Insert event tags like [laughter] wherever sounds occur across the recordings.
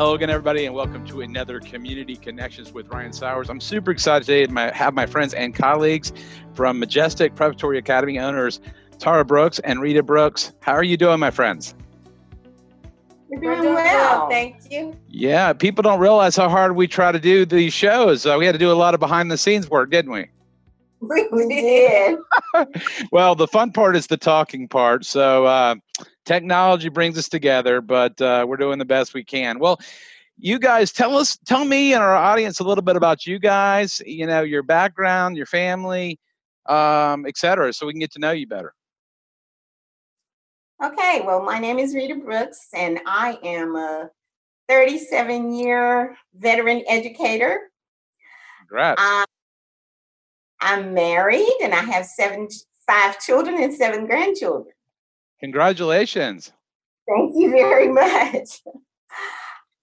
Hello again, everybody, and welcome to another Community Connections with Ryan Sowers. I'm super excited today to have my friends and colleagues from Majestic Preparatory Academy owners Tara Brooks and Rita Brooks. How are you doing, my friends? We're doing well, thank you. Yeah, people don't realize how hard we try to do these shows. Uh, we had to do a lot of behind the scenes work, didn't we? We did. [laughs] well, the fun part is the talking part. So, uh, technology brings us together, but uh, we're doing the best we can. Well, you guys tell us, tell me and our audience a little bit about you guys. You know, your background, your family, um, etc., so we can get to know you better. Okay, well, my name is Rita Brooks, and I am a 37 year veteran educator. Congrats. Uh, I'm married and I have seven, five children and seven grandchildren. Congratulations. Thank you very much.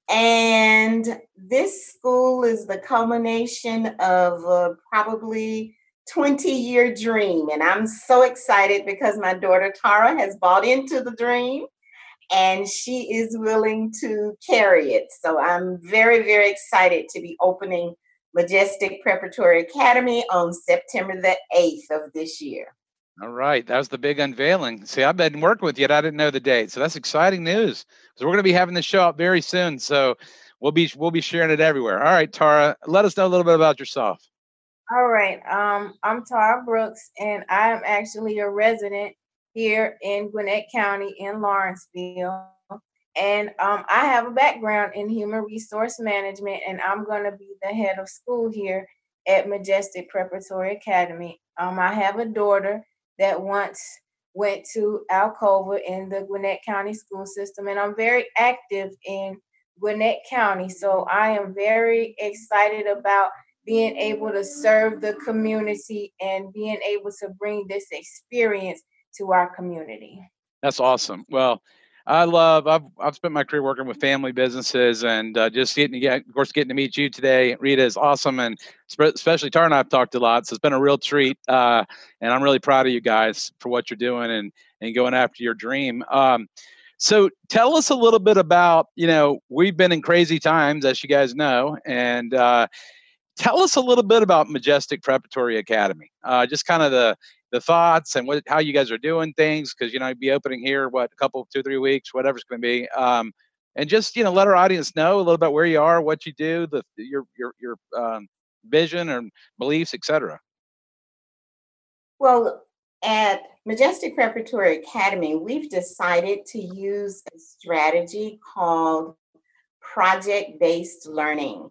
And this school is the culmination of a probably 20 year dream. And I'm so excited because my daughter Tara has bought into the dream and she is willing to carry it. So I'm very, very excited to be opening Majestic Preparatory Academy on September the 8th of this year. All right, that was the big unveiling. See, I've been working with you, and I didn't know the date, so that's exciting news. So we're going to be having the show up very soon. So we'll be we'll be sharing it everywhere. All right, Tara, let us know a little bit about yourself. All right, um, I'm Tara Brooks, and I am actually a resident here in Gwinnett County in Lawrenceville. And um, I have a background in human resource management, and I'm going to be the head of school here at Majestic Preparatory Academy. Um, I have a daughter that once went to Alcova in the Gwinnett County school system, and I'm very active in Gwinnett County. So I am very excited about being able to serve the community and being able to bring this experience to our community. That's awesome. Well, I love. I've I've spent my career working with family businesses, and uh, just getting to get, of course, getting to meet you today, Rita, is awesome, and especially Tara and I've talked a lot, so it's been a real treat. Uh, and I'm really proud of you guys for what you're doing and and going after your dream. Um, so tell us a little bit about you know we've been in crazy times, as you guys know, and uh, tell us a little bit about Majestic Preparatory Academy. Uh, just kind of the the thoughts and what how you guys are doing things because you know I'd be opening here what a couple two three weeks whatever it's going to be um, and just you know let our audience know a little bit where you are what you do the your your your um, vision and beliefs etc well at majestic preparatory academy we've decided to use a strategy called project based learning.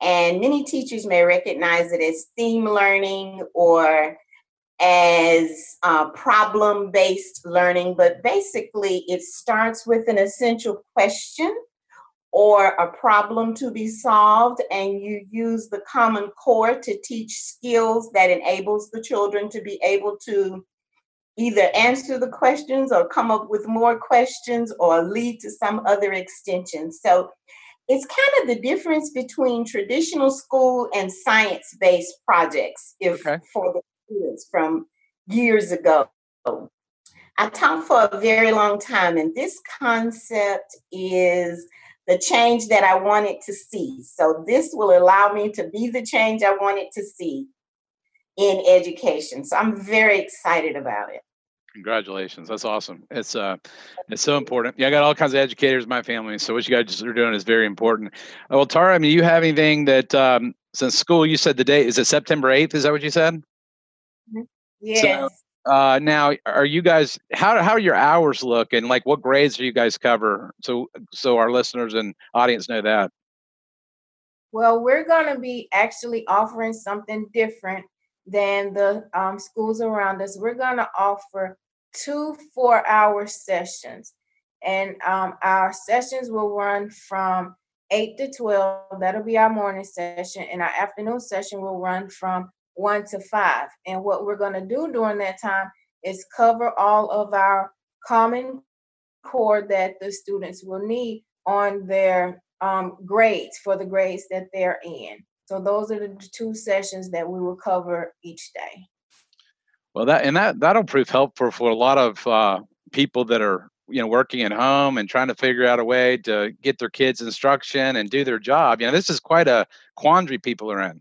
And many teachers may recognize it as theme learning or as uh, problem based learning, but basically it starts with an essential question or a problem to be solved, and you use the Common Core to teach skills that enables the children to be able to either answer the questions or come up with more questions or lead to some other extension. So it's kind of the difference between traditional school and science based projects if okay. for the students from years ago. I taught for a very long time, and this concept is the change that I wanted to see. So, this will allow me to be the change I wanted to see in education. So, I'm very excited about it. Congratulations. That's awesome. It's uh it's so important. Yeah, I got all kinds of educators in my family. So what you guys are doing is very important. Well, Tara, I mean, you have anything that um since school you said the date is it September 8th? Is that what you said? Mm-hmm. Yes. So, uh, now, are you guys how how are your hours look, and like what grades do you guys cover? So so our listeners and audience know that. Well, we're going to be actually offering something different than the um, schools around us. We're going to offer two four-hour sessions, and um, our sessions will run from eight to twelve. That'll be our morning session, and our afternoon session will run from 1 to 5. And what we're going to do during that time is cover all of our common core that the students will need on their um, grades for the grades that they're in. So those are the two sessions that we will cover each day. Well, that and that that'll prove helpful for a lot of uh, people that are you know working at home and trying to figure out a way to get their kids instruction and do their job. You know, this is quite a quandary people are in.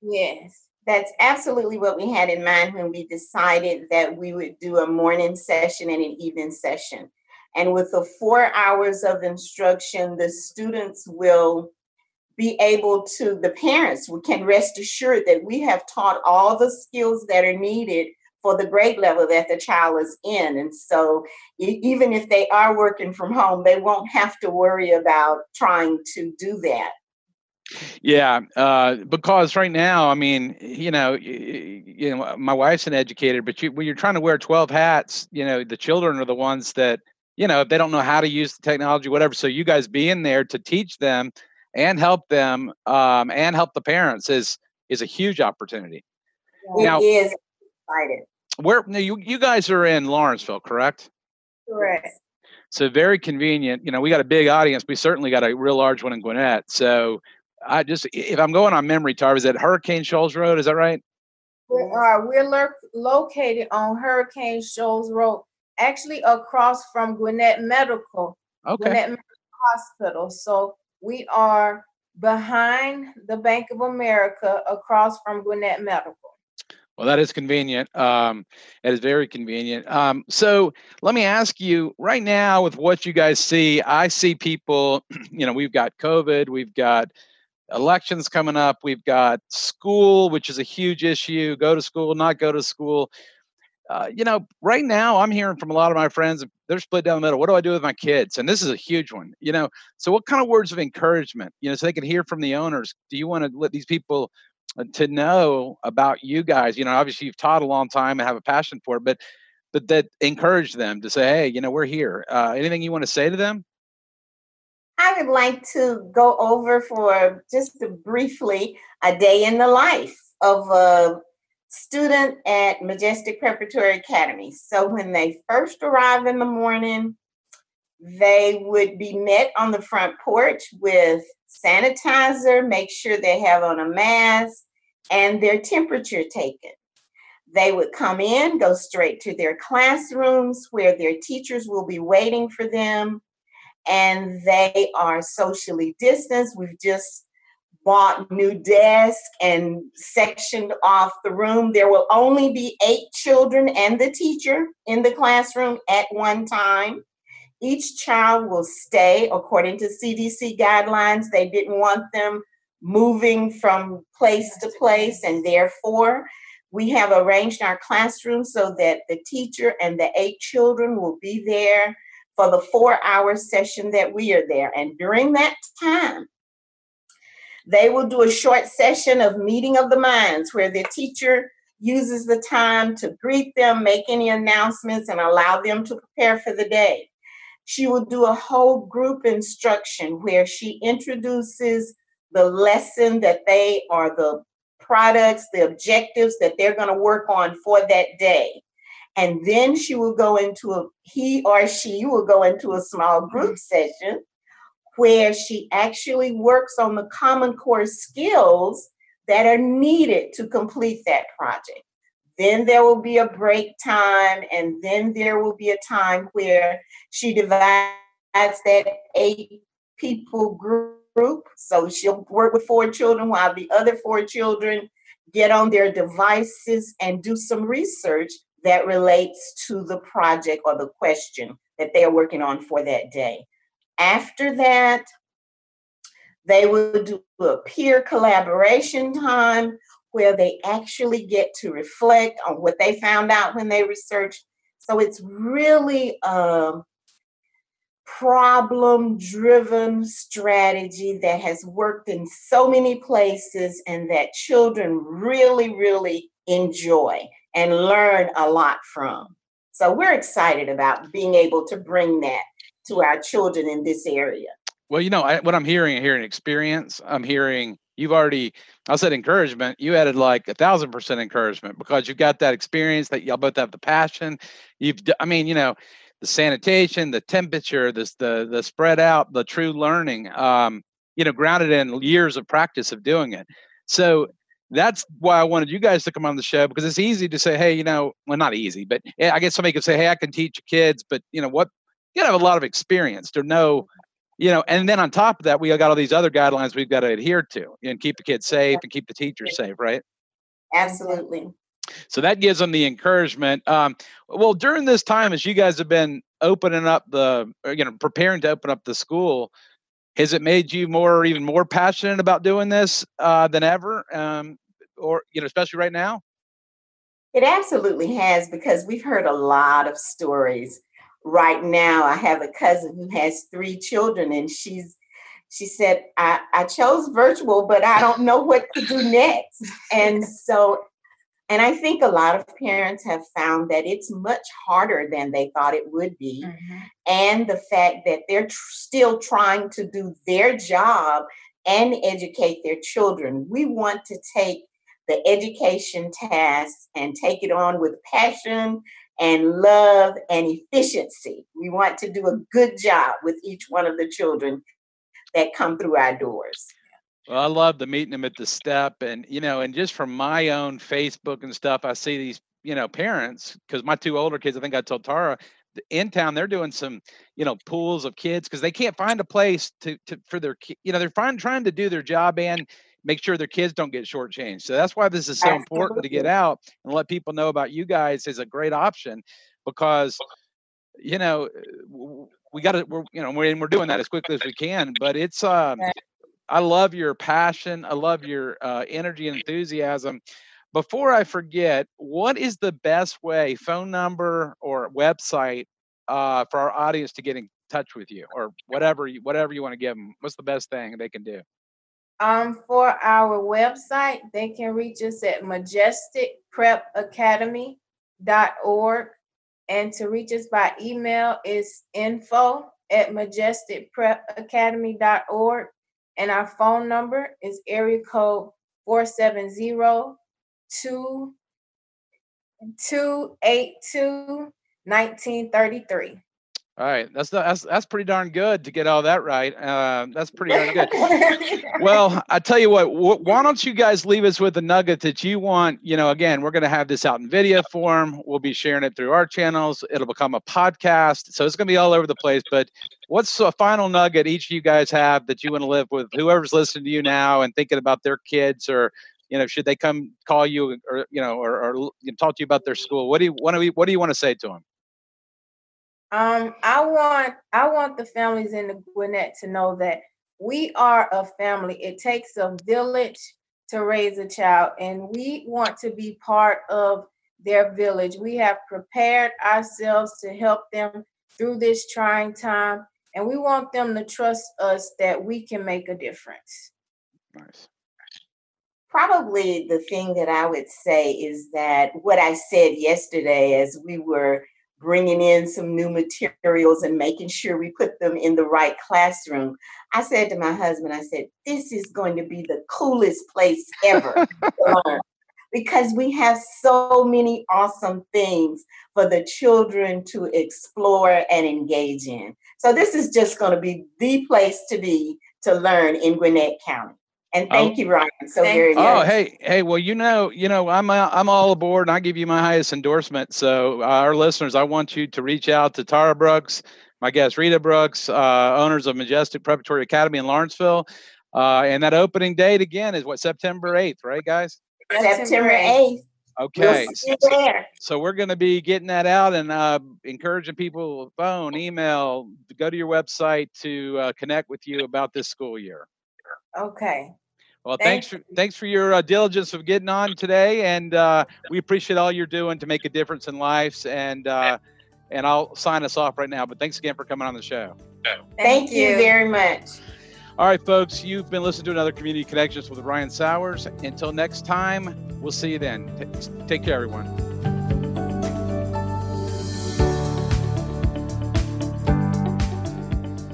Yes, that's absolutely what we had in mind when we decided that we would do a morning session and an evening session. And with the four hours of instruction, the students will be able to, the parents can rest assured that we have taught all the skills that are needed for the grade level that the child is in. And so even if they are working from home, they won't have to worry about trying to do that. Yeah, uh, because right now, I mean, you know, you, you know, my wife's an educator, but you, when you're trying to wear 12 hats, you know, the children are the ones that, you know, if they don't know how to use the technology, whatever. So you guys being there to teach them and help them um, and help the parents is is a huge opportunity. It now, is excited. Where you you guys are in Lawrenceville, correct? Correct. So very convenient. You know, we got a big audience. We certainly got a real large one in Gwinnett. So I just if I'm going on memory, Tarv, is that Hurricane Shoals Road? Is that right? We are. We're lo- located on Hurricane Shoals Road, actually across from Gwinnett Medical. Okay. Gwinnett Medical Hospital. So we are behind the Bank of America, across from Gwinnett Medical. Well, that is convenient. Um, it is very convenient. Um, so let me ask you right now, with what you guys see, I see people. [clears throat] You know, we've got COVID, we've got elections coming up. We've got school, which is a huge issue. Go to school, not go to school. Uh, you know, right now I'm hearing from a lot of my friends, they're split down the middle. What do I do with my kids? And this is a huge one, you know. So, what kind of words of encouragement, you know, so they can hear from the owners? Do you want to let these people uh, to know about you guys? You know, obviously you've taught a long time and have a passion for it, but but that encourage them to say, hey, you know, we're here. Uh, anything you want to say to them? I would like to go over for just briefly a day in the life of a student at Majestic Preparatory Academy. So when they first arrive in the morning, they would be met on the front porch with sanitizer, make sure they have on a mask, and their temperature taken. They would come in, go straight to their classrooms where their teachers will be waiting for them and they are socially distanced. We've just bought new desks and sectioned off the room. There will only be eight children and the teacher in the classroom at one time. Each child will stay according to CDC guidelines. They didn't want them moving from place to place, and therefore, we have arranged our classroom so that the teacher and the eight children will be there for the four hour session that we are there. And during that time, they will do a short session of meeting of the minds where the teacher uses the time to greet them, make any announcements, and allow them to prepare for the day. She will do a whole group instruction where she introduces the lesson that they are the products, the objectives that they're going to work on for that day. And then she will go into a, he or she will go into a small group mm-hmm. session where she actually works on the common core skills that are needed to complete that project. Then there will be a break time, and then there will be a time where she divides that eight people group. So she'll work with four children while the other four children get on their devices and do some research that relates to the project or the question that they are working on for that day. After that, they will do a peer collaboration time where they actually get to reflect on what they found out when they researched. So it's really a problem driven strategy that has worked in so many places and that children really, really enjoy and learn a lot from. So we're excited about being able to bring that to our children in this area. Well, you know, I, what I'm hearing, hearing experience, I'm hearing you've already I said encouragement. You added like a thousand percent encouragement because you've got that experience that y'all both have the passion. You've I mean, you know, the sanitation, the temperature, this the the spread out, the true learning, um, you know, grounded in years of practice of doing it. So that's why I wanted you guys to come on the show because it's easy to say, hey, you know, well, not easy, but I guess somebody could say, hey, I can teach kids, but you know what? You have a lot of experience to know you know, and then on top of that, we got all these other guidelines we've got to adhere to and keep the kids safe and keep the teachers safe, right? Absolutely. So that gives them the encouragement. Um, well, during this time, as you guys have been opening up the, you know, preparing to open up the school, has it made you more, even more passionate about doing this uh, than ever? Um, or, you know, especially right now? It absolutely has because we've heard a lot of stories right now i have a cousin who has three children and she's she said i, I chose virtual but i don't know what to do next and so and i think a lot of parents have found that it's much harder than they thought it would be mm-hmm. and the fact that they're tr- still trying to do their job and educate their children we want to take the education task and take it on with passion and love and efficiency. We want to do a good job with each one of the children that come through our doors. Well, I love the meeting them at the step, and you know, and just from my own Facebook and stuff, I see these, you know, parents because my two older kids. I think I told Tara in town they're doing some, you know, pools of kids because they can't find a place to to for their, you know, they're fine, trying to do their job and make sure their kids don't get shortchanged. So that's why this is so Absolutely. important to get out and let people know about you guys is a great option because you know we got to we're you know we're, we're doing that as quickly as we can but it's um i love your passion i love your uh, energy and enthusiasm before i forget what is the best way phone number or website uh, for our audience to get in touch with you or whatever you whatever you want to give them what's the best thing they can do um, for our website, they can reach us at majesticprepacademy.org. And to reach us by email is info at majesticprepacademy.org. And our phone number is area code 470 282 1933. All right, that's that's that's pretty darn good to get all that right. Uh, that's pretty darn good. [laughs] well, I tell you what, wh- why don't you guys leave us with a nugget that you want? You know, again, we're going to have this out in video form. We'll be sharing it through our channels. It'll become a podcast, so it's going to be all over the place. But what's a final nugget each of you guys have that you want to live with? Whoever's listening to you now and thinking about their kids, or you know, should they come call you, or you know, or, or talk to you about their school? What do you want to? What do you want to say to them? Um, I want I want the families in the Gwinnett to know that we are a family. It takes a village to raise a child, and we want to be part of their village. We have prepared ourselves to help them through this trying time, and we want them to trust us that we can make a difference. Nice. Probably the thing that I would say is that what I said yesterday as we were bringing in some new materials and making sure we put them in the right classroom. I said to my husband, I said, this is going to be the coolest place ever [laughs] because we have so many awesome things for the children to explore and engage in. So this is just going to be the place to be to learn in Gwinnett County. And oh. thank oh, you, Ryan, so thank very much. Oh, hey, hey. Well, you know, you know, I'm uh, I'm all aboard, and I give you my highest endorsement. So, uh, our listeners, I want you to reach out to Tara Brooks, my guest Rita Brooks, uh, owners of Majestic Preparatory Academy in Lawrenceville, uh, and that opening date again is what September 8th, right, guys? September 8th. Okay, we'll so we're going to be getting that out and uh, encouraging people phone, email, go to your website to uh, connect with you about this school year. Okay. Well, thanks, thanks for thanks for your uh, diligence of getting on today, and uh, we appreciate all you're doing to make a difference in lives. And uh, and I'll sign us off right now. But thanks again for coming on the show. Thank, Thank you very much. All right, folks, you've been listening to another Community Connections with Ryan Sowers. Until next time, we'll see you then. T- take care, everyone.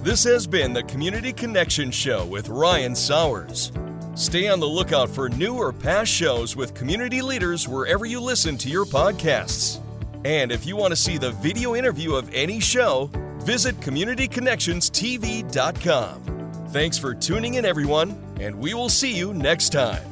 This has been the Community Connection Show with Ryan Sowers. Stay on the lookout for new or past shows with community leaders wherever you listen to your podcasts. And if you want to see the video interview of any show, visit CommunityConnectionsTV.com. Thanks for tuning in, everyone, and we will see you next time.